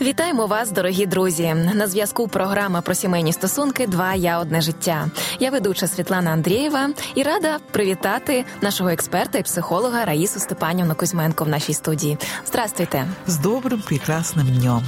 Вітаємо вас, дорогі друзі. На зв'язку програма про сімейні стосунки Два я одне життя. Я ведуча Світлана Андрієва і рада привітати нашого експерта і психолога Раїсу Степанівну Кузьменко в нашій студії. Здравствуйте з добрим прекрасним днем.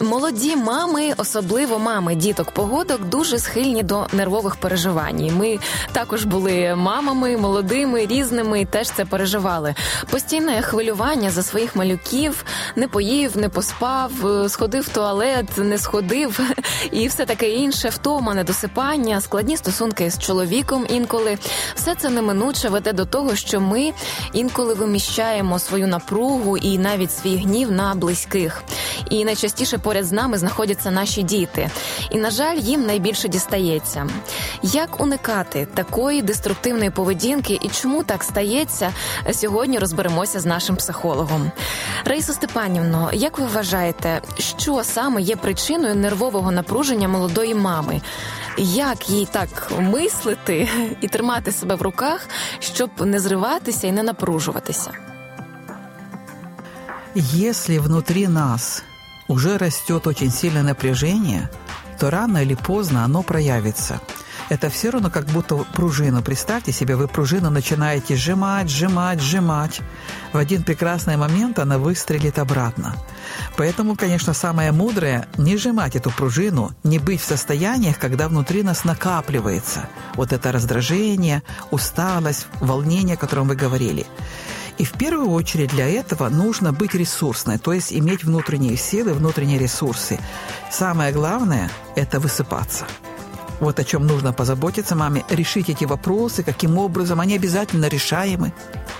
Молоді мами, особливо мами діток погодок, дуже схильні до нервових переживань. Ми також були мамами, молодими, різними, і теж це переживали. Постійне хвилювання за своїх малюків не поїв, не поспав, сходив в туалет, не сходив, і все таке інше, втома, недосипання, складні стосунки з чоловіком інколи. Все це неминуче веде до того, що ми інколи виміщаємо свою напругу і навіть свій гнів на близьких. І найчастіше поряд з нами знаходяться наші діти, і на жаль, їм найбільше дістається. Як уникати такої деструктивної поведінки і чому так стається? Сьогодні розберемося з нашим психологом. Раїсо Степанівно, як ви вважаєте, що саме є причиною нервового напруження молодої мами? Як їй так мислити і тримати себе в руках, щоб не зриватися і не напружуватися? Если внутри нас уже растет очень сильное напряжение, то рано или поздно оно проявится. Это все равно как будто пружину. Представьте себе, вы пружину начинаете сжимать, сжимать, сжимать. В один прекрасный момент она выстрелит обратно. Поэтому, конечно, самое мудрое – не сжимать эту пружину, не быть в состояниях, когда внутри нас накапливается вот это раздражение, усталость, волнение, о котором вы говорили. И в первую очередь для этого нужно быть ресурсной, то есть иметь внутренние силы, внутренние ресурсы. Самое главное – это высыпаться. Вот о чем нужно позаботиться маме, решить эти вопросы, каким образом, они обязательно решаемы.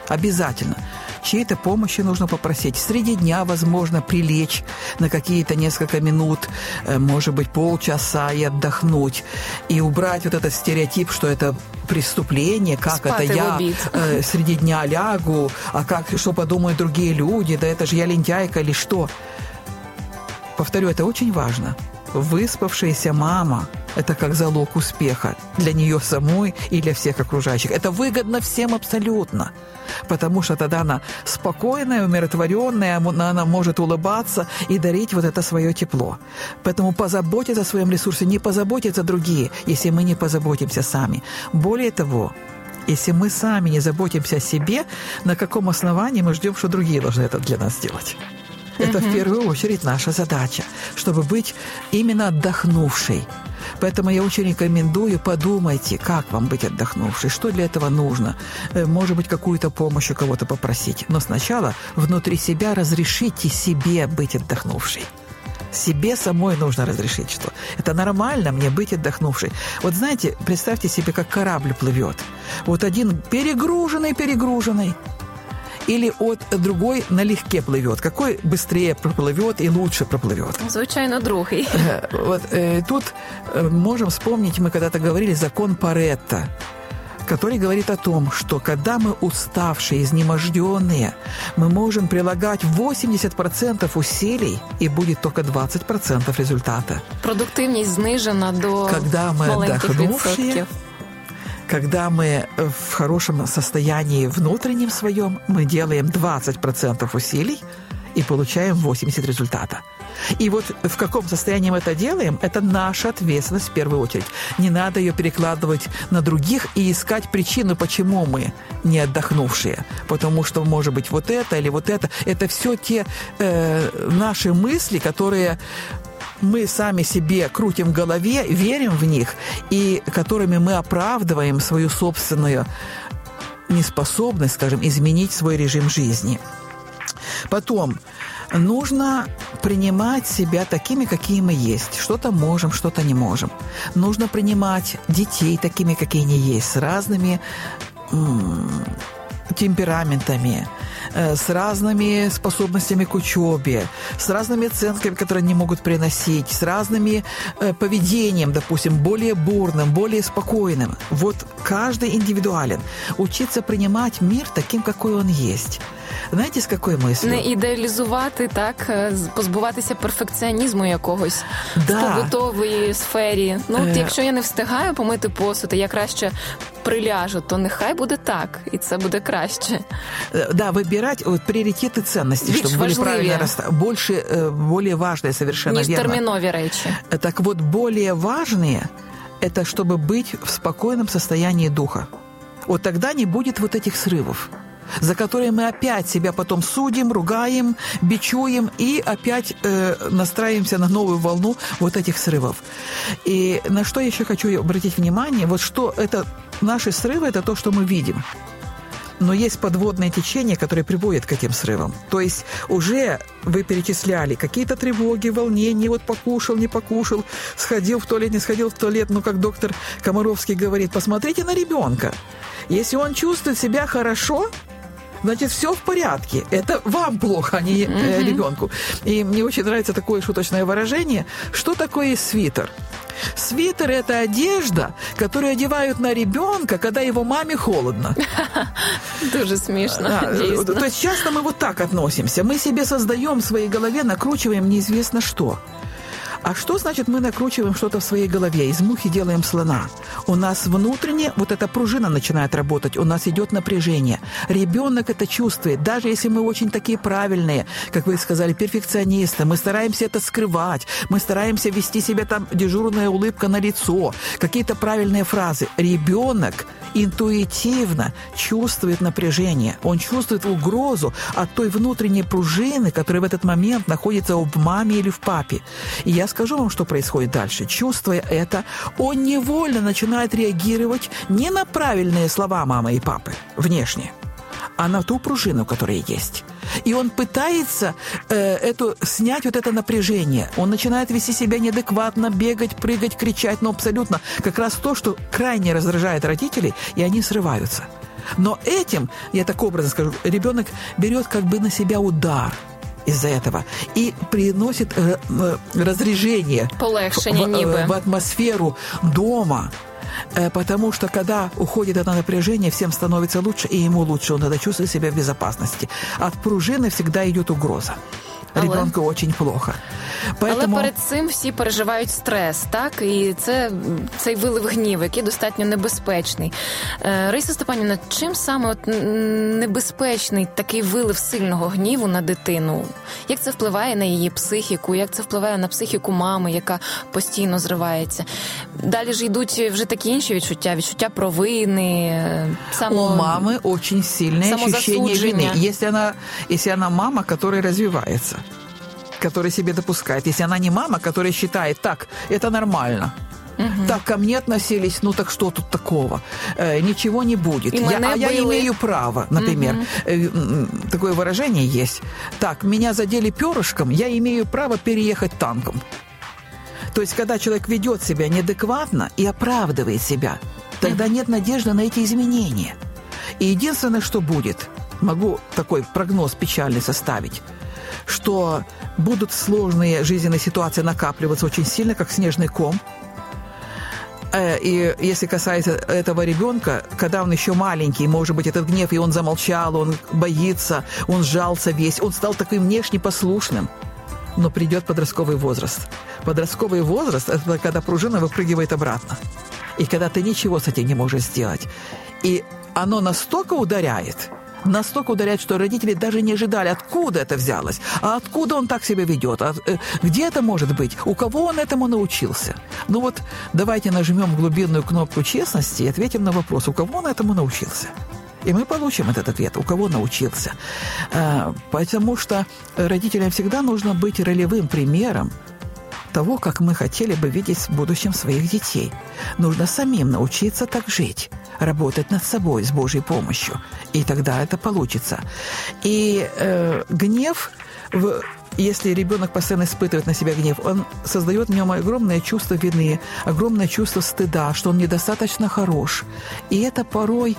Обязательно. Чьей-то помощи нужно попросить. Среди дня, возможно, прилечь на какие-то несколько минут, э, может быть, полчаса и отдохнуть. И убрать вот этот стереотип, что это преступление, как Спать это я э, среди дня лягу, а как, что подумают другие люди, да это же я лентяйка или что. Повторю, это очень важно. Выспавшаяся мама – это как залог успеха для нее самой и для всех окружающих. Это выгодно всем абсолютно, потому что тогда она спокойная, умиротворенная, она может улыбаться и дарить вот это свое тепло. Поэтому позаботиться о своем ресурсе, не позаботиться другие, если мы не позаботимся сами. Более того, если мы сами не заботимся о себе, на каком основании мы ждем, что другие должны это для нас сделать? Это в первую очередь наша задача, чтобы быть именно отдохнувшей. Поэтому я очень рекомендую, подумайте, как вам быть отдохнувшей, что для этого нужно. Э, может быть, какую-то помощь у кого-то попросить. Но сначала внутри себя разрешите себе быть отдохнувшей. Себе самой нужно разрешить, что это нормально мне быть отдохнувшей. Вот знаете, представьте себе, как корабль плывет. Вот один перегруженный, перегруженный, или от другой налегке плывет? Какой быстрее проплывет и лучше проплывет? Звичайно, другий. Вот э, тут э, можем вспомнить, мы когда-то говорили закон Паретта который говорит о том, что когда мы уставшие, изнеможденные, мы можем прилагать 80% усилий, и будет только 20% результата. Продуктивность знижена до Когда мы отдохнувшие, когда мы в хорошем состоянии внутреннем своем, мы делаем 20% усилий и получаем 80 результата. И вот в каком состоянии мы это делаем, это наша ответственность в первую очередь. Не надо ее перекладывать на других и искать причину, почему мы не отдохнувшие. Потому что, может быть, вот это или вот это. Это все те э, наши мысли, которые мы сами себе крутим в голове, верим в них, и которыми мы оправдываем свою собственную неспособность, скажем, изменить свой режим жизни. Потом, нужно принимать себя такими, какие мы есть. Что-то можем, что-то не можем. Нужно принимать детей такими, какие они есть, с разными темпераментами, э, с разными способностями к учебе, с разными оценками, которые они могут приносить, с разными э, поведением, допустим, более бурным, более спокойным. Вот каждый индивидуален. Учиться принимать мир таким, какой он есть. Знаєте, з якою мислю? Не ідеалізувати, так, позбуватися перфекціонізму якогось да. в побутовій сфері. Ну, от, е... якщо я не встигаю помити посуд, я краще приляжу, то нехай буде так, і це буде краще. Э, да, выбирать вот, приоритеты ценностей, Більш чтобы были важливі. правильно расставлены. Больше, э, более важные совершенно ніж верно. термінові речі. Так вот, более важные – это чтобы быть в спокойном состоянии духа. Вот тогда не будет вот этих срывов, за которые мы опять себя потом судим, ругаем, бичуем и опять э, настраиваемся на новую волну вот этих срывов. И на что я еще хочу обратить внимание, вот что это наши срывы – это то, что мы видим но есть подводные течения, которые приводят к этим срывам. То есть уже вы перечисляли какие-то тревоги, волнения, вот покушал, не покушал, сходил в туалет, не сходил в туалет. Ну, как доктор Комаровский говорит, посмотрите на ребенка. Если он чувствует себя хорошо, значит, все в порядке. Это вам плохо, а не э, ребенку. И мне очень нравится такое шуточное выражение. Что такое свитер? Свитер – это одежда, которую одевают на ребенка, когда его маме холодно. Дуже смішно. Да, дійсно. то есть часто мы вот так относимся. Мы себе создаем в своей голове, накручиваем неизвестно что. А что значит мы накручиваем что-то в своей голове? Из мухи делаем слона. У нас внутренне вот эта пружина начинает работать, у нас идет напряжение. Ребенок это чувствует. Даже если мы очень такие правильные, как вы сказали, перфекционисты, мы стараемся это скрывать, мы стараемся вести себя там дежурная улыбка на лицо, какие-то правильные фразы. Ребенок интуитивно чувствует напряжение, он чувствует угрозу от той внутренней пружины, которая в этот момент находится в маме или в папе. И я скажу вам, что происходит дальше. Чувствуя это, он невольно начинает реагировать не на правильные слова мамы и папы внешне, а на ту пружину, которая есть. И он пытается э, эту, снять вот это напряжение. Он начинает вести себя неадекватно, бегать, прыгать, кричать, но абсолютно как раз то, что крайне раздражает родителей, и они срываются. Но этим, я так образно скажу, ребенок берет как бы на себя удар из-за этого и приносит э, э, разрежение Полегшення в, ніби. в атмосферу дома. Э, Потому что когда уходит это напряжение, всем становится лучше, и ему лучше, он тогда чувствует себя в безопасности. От пружины всегда идет угроза. Але- Ребенку очень плохо. Але Поэтому перед цим всі переживають стрес, так і це цей вилив гніву, який достатньо небезпечний. Е, Раїса Степанівна, чим саме от н- небезпечний такий вилив сильного гніву на дитину? Як це впливає на її психіку? Як це впливає на психіку мами, яка постійно зривається? Далі ж йдуть вже такі інші відчуття, відчуття провини, е, само... у мамы очень сильное ощущение самозасуджение. вины. Если она, если она мама, которая развивается, Которая себе допускает. Если она не мама, которая считает, так, это нормально. Так ко мне относились, ну так что тут такого? Э, ничего не будет. И Я- а я били. имею право, например. Э, м, такое выражение есть. Так, меня задели перышком, я имею право переехать танком. То есть, когда человек ведет себя неадекватно и оправдывает себя, тогда нет надежды на эти изменения. И единственное, что будет, могу такой прогноз печальный составить, что будут сложные жизненные ситуации накапливаться очень сильно, как снежный ком. Э, И если касается этого ребенка, когда он еще маленький, может быть, этот гнев, и он замолчал, он боится, он сжался весь, он стал таким внешне послушным. Но придет подростковый возраст. Подростковый возраст – это когда пружина выпрыгивает обратно. И когда ты ничего с этим не можешь сделать. И оно настолько ударяет, настолько ударяет, что родители даже не ожидали, откуда это взялось, а откуда он так себя ведет, а, э, где это может быть, у кого он этому научился. Ну вот давайте нажмем глубинную кнопку честности и ответим на вопрос, у кого он этому научился. И мы получим этот ответ, у кого научился. А, Потому что родителям всегда нужно быть ролевым примером того, как мы хотели бы видеть в будущем своих детей. Нужно самим научиться так жить, работать над собой с Божьей помощью, и тогда это получится. И э, гнев, в- если ребенок постоянно испытывает на себя гнев, он создает в нем огромное чувство вины, огромное чувство стыда, что он недостаточно хорош. И это порой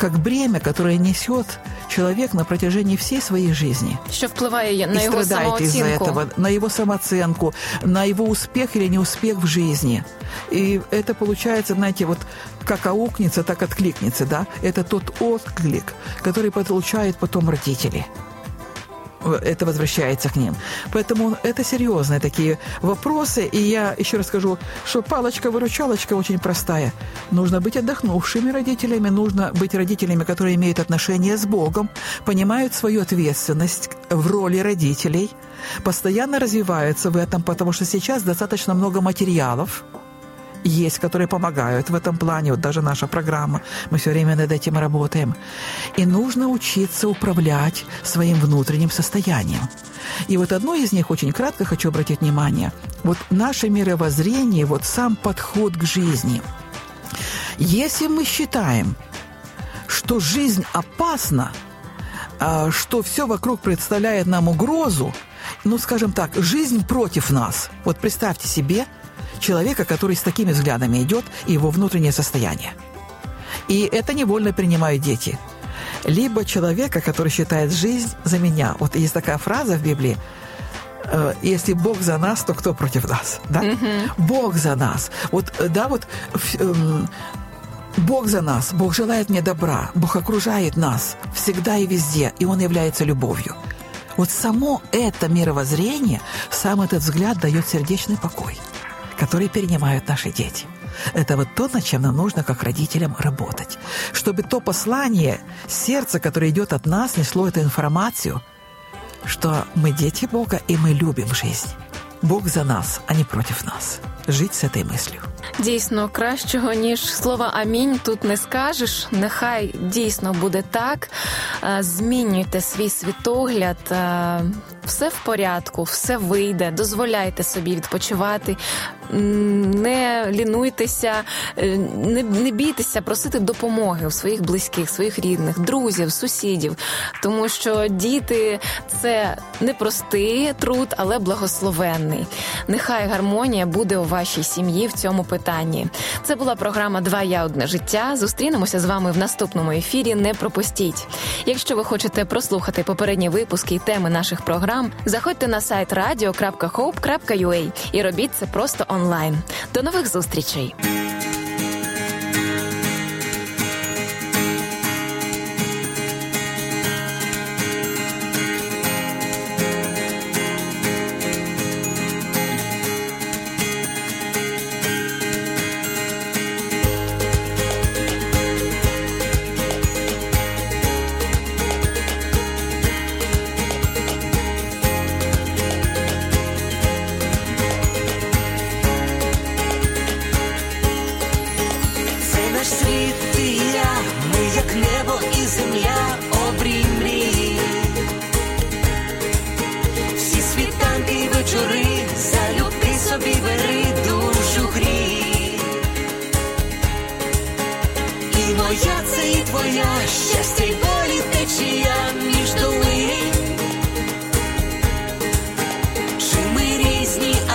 как бремя, которое несет человек на протяжении всей своей жизни що впливає на и його самооцінку. этого, на его самооценку, на его успех или неуспех в жизни. И это получается, знаете, вот как аукнется, так откликнется, да? Это тот отклик, который получают потом родители. Это возвращается к ним. Поэтому это серьезные такие вопросы. И я еще раз скажу, что палочка-выручалочка очень простая. Нужно быть отдохнувшими родителями, нужно быть родителями, которые имеют отношения с Богом, понимают свою ответственность в роли родителей, постоянно развиваются в этом, потому что сейчас достаточно много материалов, есть, которые помогают в этом плане. Вот даже наша программа, мы все время над этим работаем. И нужно учиться управлять своим внутренним состоянием. И вот одно из них, очень кратко хочу обратить внимание, вот наше мировоззрение, вот сам подход к жизни. Если мы считаем, что жизнь опасна, а, что все вокруг представляет нам угрозу, ну, скажем так, жизнь против нас. Вот представьте себе – человека, который с такими взглядами идет, и его внутреннее состояние. И это невольно принимают дети. Либо человека, который считает жизнь за меня. Вот есть такая фраза в Библии, э, если Бог за нас, то кто против нас? Да? Mm-hmm. Бог за нас. Вот, э, да, вот эм, Бог за нас, Бог желает мне добра, Бог окружает нас всегда и везде, и Он является любовью. Вот само это мировоззрение, сам этот взгляд дает сердечный покой которые перенимают наши дети. Это вот то, над чем нам нужно, как родителям, работать. Чтобы то послание, сердце, которое идет от нас, несло эту информацию, что мы дети Бога и мы любим жизнь. Бог за нас, а не против нас. Жить з цією мислю. Дійсно, кращого ніж слова амінь тут не скажеш. Нехай дійсно буде так. Змінюйте свій світогляд, все в порядку, все вийде. Дозволяйте собі відпочивати, не лінуйтеся, е, не не бійтеся просити допомоги у своїх близьких, своїх рідних, друзів, сусідів, тому що діти це не простий труд, але благословенний. Нехай гармонія буде у вашій сім'ї в цьому питанні. Це була програма Два я одне життя. Зустрінемося з вами в наступному ефірі. Не пропустіть. Якщо ви хочете прослухати попередні випуски і теми наших програм, заходьте на сайт radio.hope.ua і робіть це просто онлайн онлайн. До нових зустрічей.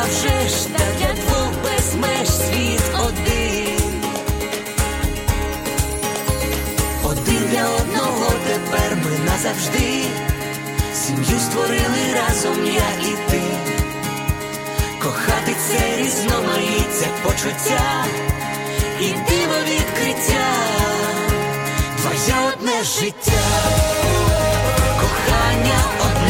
вже ж так для двох без світ один, один для одного тепер ми назавжди, сім'ю створили разом я і ти, кохати це різноманіття почуття і диво відкриття, твоє одне життя, кохання одне.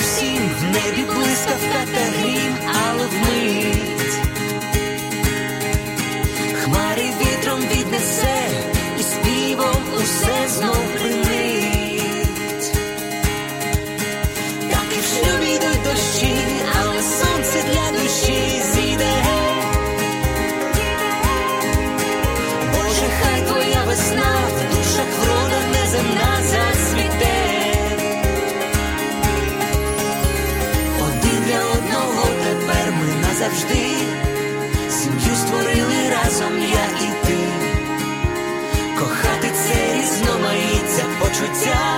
всім в небі блискавка та завжди, сім'ю створили разом я і ти, кохати це різноманіття почуття.